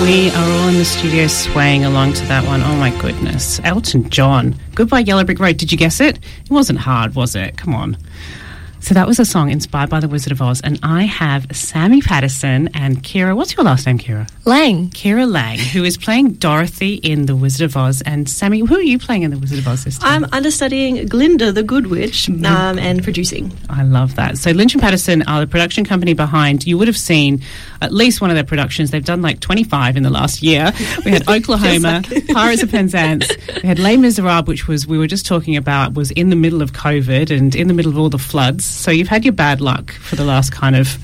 We are all in the studio swaying along to that one. Oh my goodness. Elton John. Goodbye Yellow Brick Road. Did you guess it? It wasn't hard, was it? Come on. So that was a song inspired by The Wizard of Oz, and I have Sammy Paterson and Kirra. What's your last name, Kirra? Lang. Kirra Lang, who is playing Dorothy in The Wizard of Oz. And Sammy, who are you playing in The Wizard of Oz this time? I'm understudying Glinda the Good Witch um, and producing. I love that. So Lynch and Paterson are the production company behind. You would have seen at least one of their productions. They've done like 25 in the last year. We had Oklahoma, Pirates of Penzance. We had Les Miserables, which was we were just talking about was in the middle of COVID and in the middle of all the floods. So you've had your bad luck for the last kind of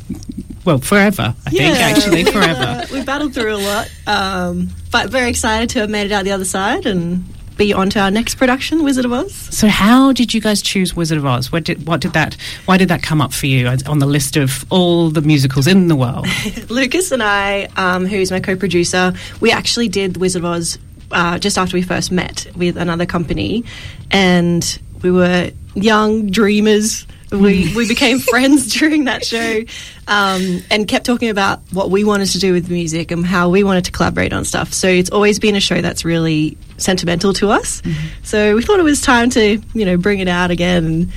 well forever. I think actually forever. we battled through a lot, um, but very excited to have made it out the other side and be on to our next production, Wizard of Oz. So how did you guys choose Wizard of Oz? What did what did that? Why did that come up for you on the list of all the musicals in the world? Lucas and I, um, who's my co-producer, we actually did Wizard of Oz uh, just after we first met with another company, and we were young dreamers. We, we became friends during that show um, and kept talking about what we wanted to do with music and how we wanted to collaborate on stuff. So it's always been a show that's really sentimental to us. So we thought it was time to, you know, bring it out again and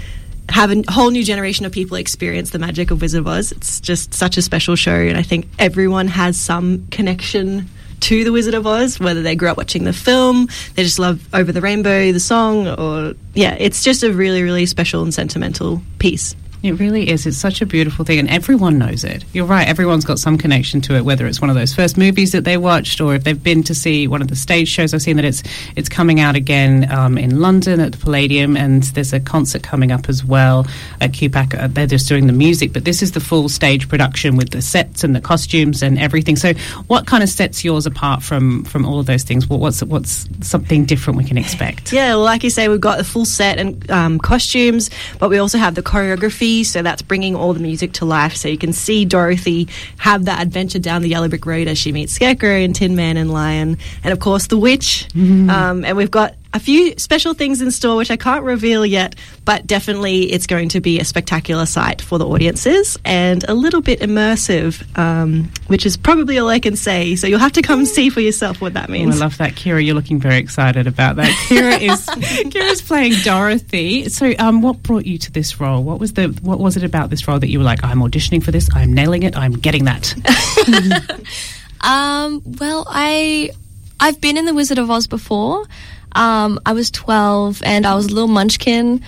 have a whole new generation of people experience the magic of Wizard of Oz. It's just such a special show, and I think everyone has some connection to the Wizard of Oz, whether they grew up watching the film, they just love Over the Rainbow, the song, or yeah, it's just a really, really special and sentimental piece. It really is. It's such a beautiful thing, and everyone knows it. You're right. Everyone's got some connection to it, whether it's one of those first movies that they watched, or if they've been to see one of the stage shows. I've seen that it's it's coming out again um, in London at the Palladium, and there's a concert coming up as well at QPAC. Uh, they're just doing the music, but this is the full stage production with the sets and the costumes and everything. So, what kind of sets yours apart from from all of those things? What, what's what's something different we can expect? Yeah, well, like you say, we've got the full set and um, costumes, but we also have the choreography. So that's bringing all the music to life. So you can see Dorothy have that adventure down the yellow brick road as she meets Scarecrow and Tin Man and Lion, and of course the witch. Um, and we've got a few special things in store which I can't reveal yet, but definitely it's going to be a spectacular sight for the audiences and a little bit immersive, um, which is probably all I can say. So you'll have to come see for yourself what that Oh, I love that, Kirra. You're looking very excited about that. Kirra is Kirra's playing Dorothy. So, um, what brought you to this role? What was the what was it about this role that you were like, I'm auditioning for this, I'm nailing it, I'm getting that? Um, well, I I've been in the Wizard of Oz before. Um, I was 12 and I was a little munchkin.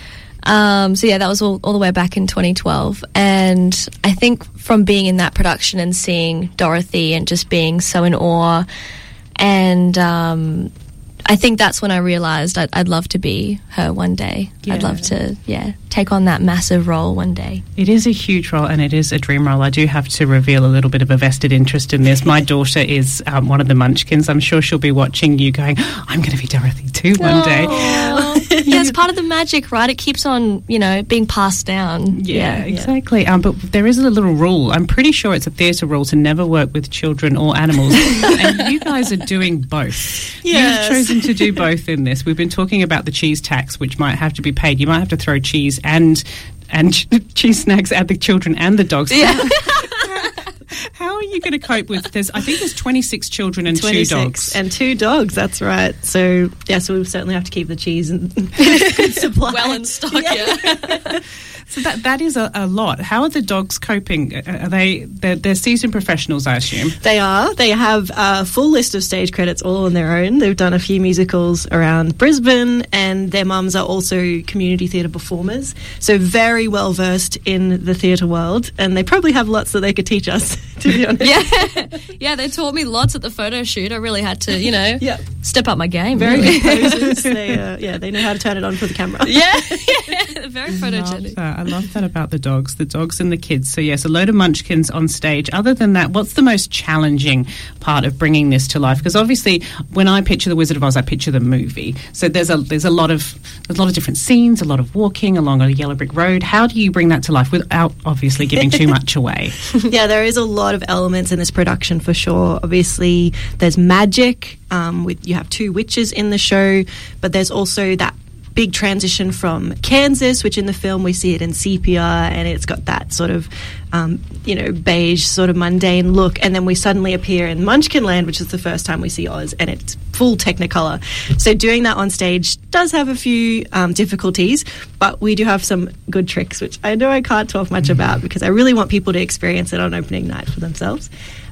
Um, so yeah, that was all, all the way back in 2012. And I think from being in that production and seeing Dorothy and just being so in awe, and um, I think that's when I realized I'd, I'd love to be her one day. Yeah. I'd love to, yeah, take on that massive role one day. It is a huge role and it is a dream role. I do have to reveal a little bit of a vested interest in this. My daughter is um, one of the Munchkins. I'm sure she'll be watching you going, I'm going to be Dorothy too one day. yeah, it's part of the magic, right? It keeps on, you know, being passed down. Yeah, exactly. Um, but there is a little rule. I'm pretty sure it's a theatre rule to never work with children or animals. and you guys are doing both. Yes. You've chosen to do both in this. We've been talking about the cheese tax, which might have to be paid. You might have to throw cheese and and cheese snacks at the children and the dogs. Yeah. How are you going to cope with this? I think there's 26 children and two dogs. and two dogs. That's right. So yeah, so we certainly have to keep the cheese and supply. Well in stock, yeah. So that that is a, a lot. How are the dogs coping? Uh, Are they they're, they're seasoned professionals, I assume? They are. They have a full list of stage credits all on their own. They've done a few musicals around Brisbane, and their mums are also community theatre performers. So very well versed in the theatre world, and they probably have lots that they could teach us. To be honest, yeah, yeah. They taught me lots at the photo shoot. I really had to, you know, Yeah. step up my game. very really. good poses. They, uh, yeah, they know how to turn it on for the camera. yeah, yeah, very love photogenic. that. I love that about the dogs, the dogs and the kids. So yes, a load of munchkins on stage. Other than that, what's the most challenging part of bringing this to life? Because obviously, when I picture the Wizard of Oz, I picture the movie. So there's a there's a lot of there's a lot of different scenes, a lot of walking along a yellow brick road. How do you bring that to life without obviously giving too much away? yeah, there is a lot of elements in this production for sure. Obviously, there's magic. Um, with you have two witches in the show, but there's also that big transition from Kansas, which in the film we see it in sepia, and it's got that sort of um, you know beige sort of mundane look, and then we suddenly appear in Munchkinland, which is the first time we see Oz, and it's full Technicolor. So doing that on stage does have a few um, difficulties, but we do have some good tricks, which I know I can't talk much about because I really want people to experience it on opening night for themselves.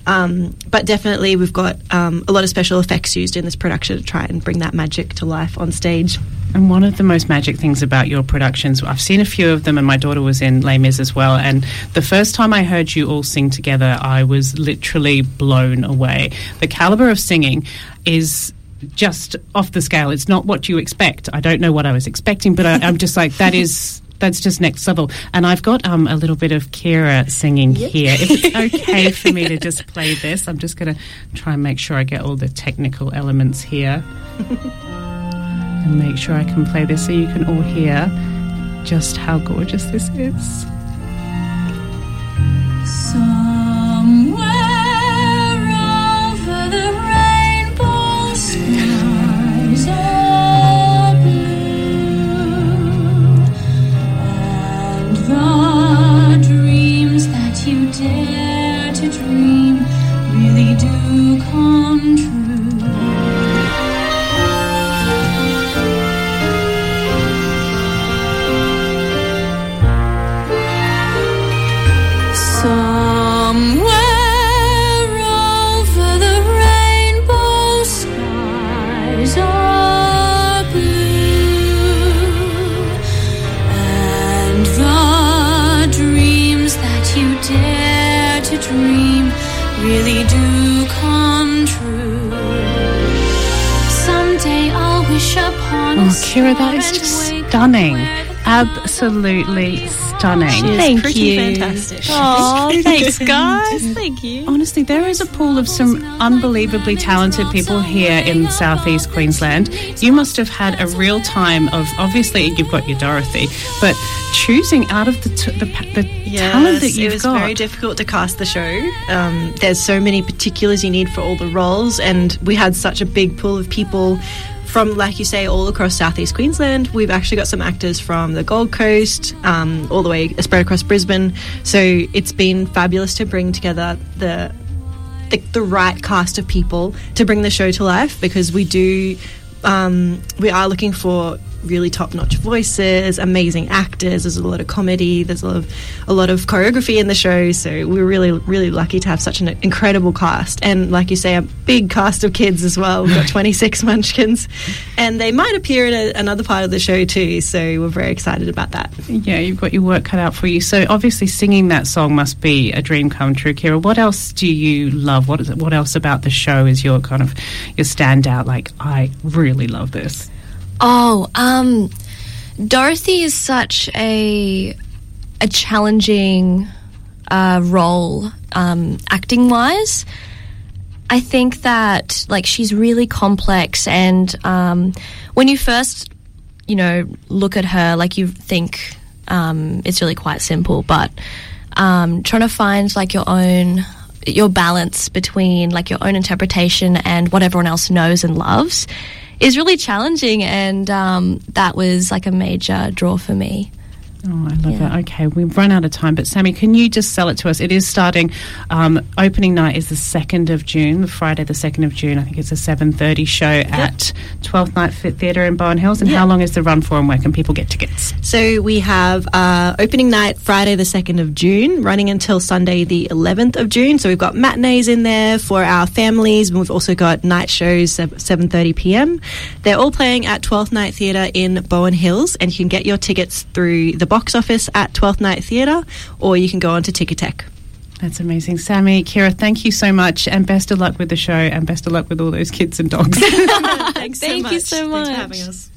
Um, but definitely, we've got um, a lot of special effects used in this production to try and bring that magic to life on stage. And one of the most magic things about your productions, I've seen a few of them, and my daughter was in Les Mis as well. And the first time I heard you all sing together, I was literally blown away. The caliber of singing is just off the scale. It's not what you expect. I don't know what I was expecting, but I, I'm just like, that is that's just next level. And I've got um, a little bit of Kirra singing here. If it's okay for me to just play this, I'm just going to try and make sure I get all the technical elements here and make sure I can play this so you can all hear just how gorgeous this is. Someday I'll wish upon Oh, Kirra, that is just and wake up stunning. where the Absolutely stunning. Thank pretty you. fantastic. Oh, thanks, guys. Thank you. Honestly, there is a pool of some unbelievably talented people here in southeast Queensland. You must have had a real time of obviously you've got your Dorothy, but choosing out of the t- the, pa- the talent that you've got. it was got. very difficult to cast the show. Um, there's so many particulars you need for all the roles, and we had such a big pool of people from, like you say, all across southeast Queensland. We've actually got some actors from the Gold Coast, um, all the way spread across Brisbane. So it's been fabulous to bring together the the, the right cast of people to bring the show to life because we do um, we are looking for really top notch voices, amazing actors. There's a lot of comedy. There's a lot of a lot of choreography in the show. So we're really really lucky to have such an incredible cast, and like you say, a big cast of kids as well. We've got 26 Munchkins, and they might appear in a, another part of the show too. So we're very excited about that. Yeah, you've got your work cut out for you. So obviously, singing that song must be a dream come true, Kirra. What else do you love? What is it? What else about the show is your kind of your standout? Like, I really love this. Oh, um, Dorothy is such a a challenging uh, role, um, acting wise. I think that like she's really complex, and um, when you first, you know, look at her, like you think um, it's really quite simple, but um, trying to find like your own your balance between like your own interpretation and what everyone else knows and loves is really challenging, and um, that was like a major draw for me. Oh, I love Yeah. it. Okay, we've run out of time, but Sammy, can you just sell it to us? It is starting. Um, opening night is the second of June, Friday the second of June. I think it's a seven thirty show at Twelfth Night Fit Theatre in Bowen Hills. And Yeah. how long is the run for, and where can people get tickets? So we have uh, opening night Friday the 2nd of June, running until Sunday the 11th of June. So we've got matinees in there for our families, and we've also got night shows at 7:30 p.m. They're all playing at 12th Night Theatre in Bowen Hills, and you can get your tickets through the box office at 12th Night Theatre, or you can go on to Ticketek. That's amazing, Sammy, Kirra. Thank you so much, and best of luck with the show, and best of luck with all those kids and dogs. Thanks so Thank you so much. Thanks for having us.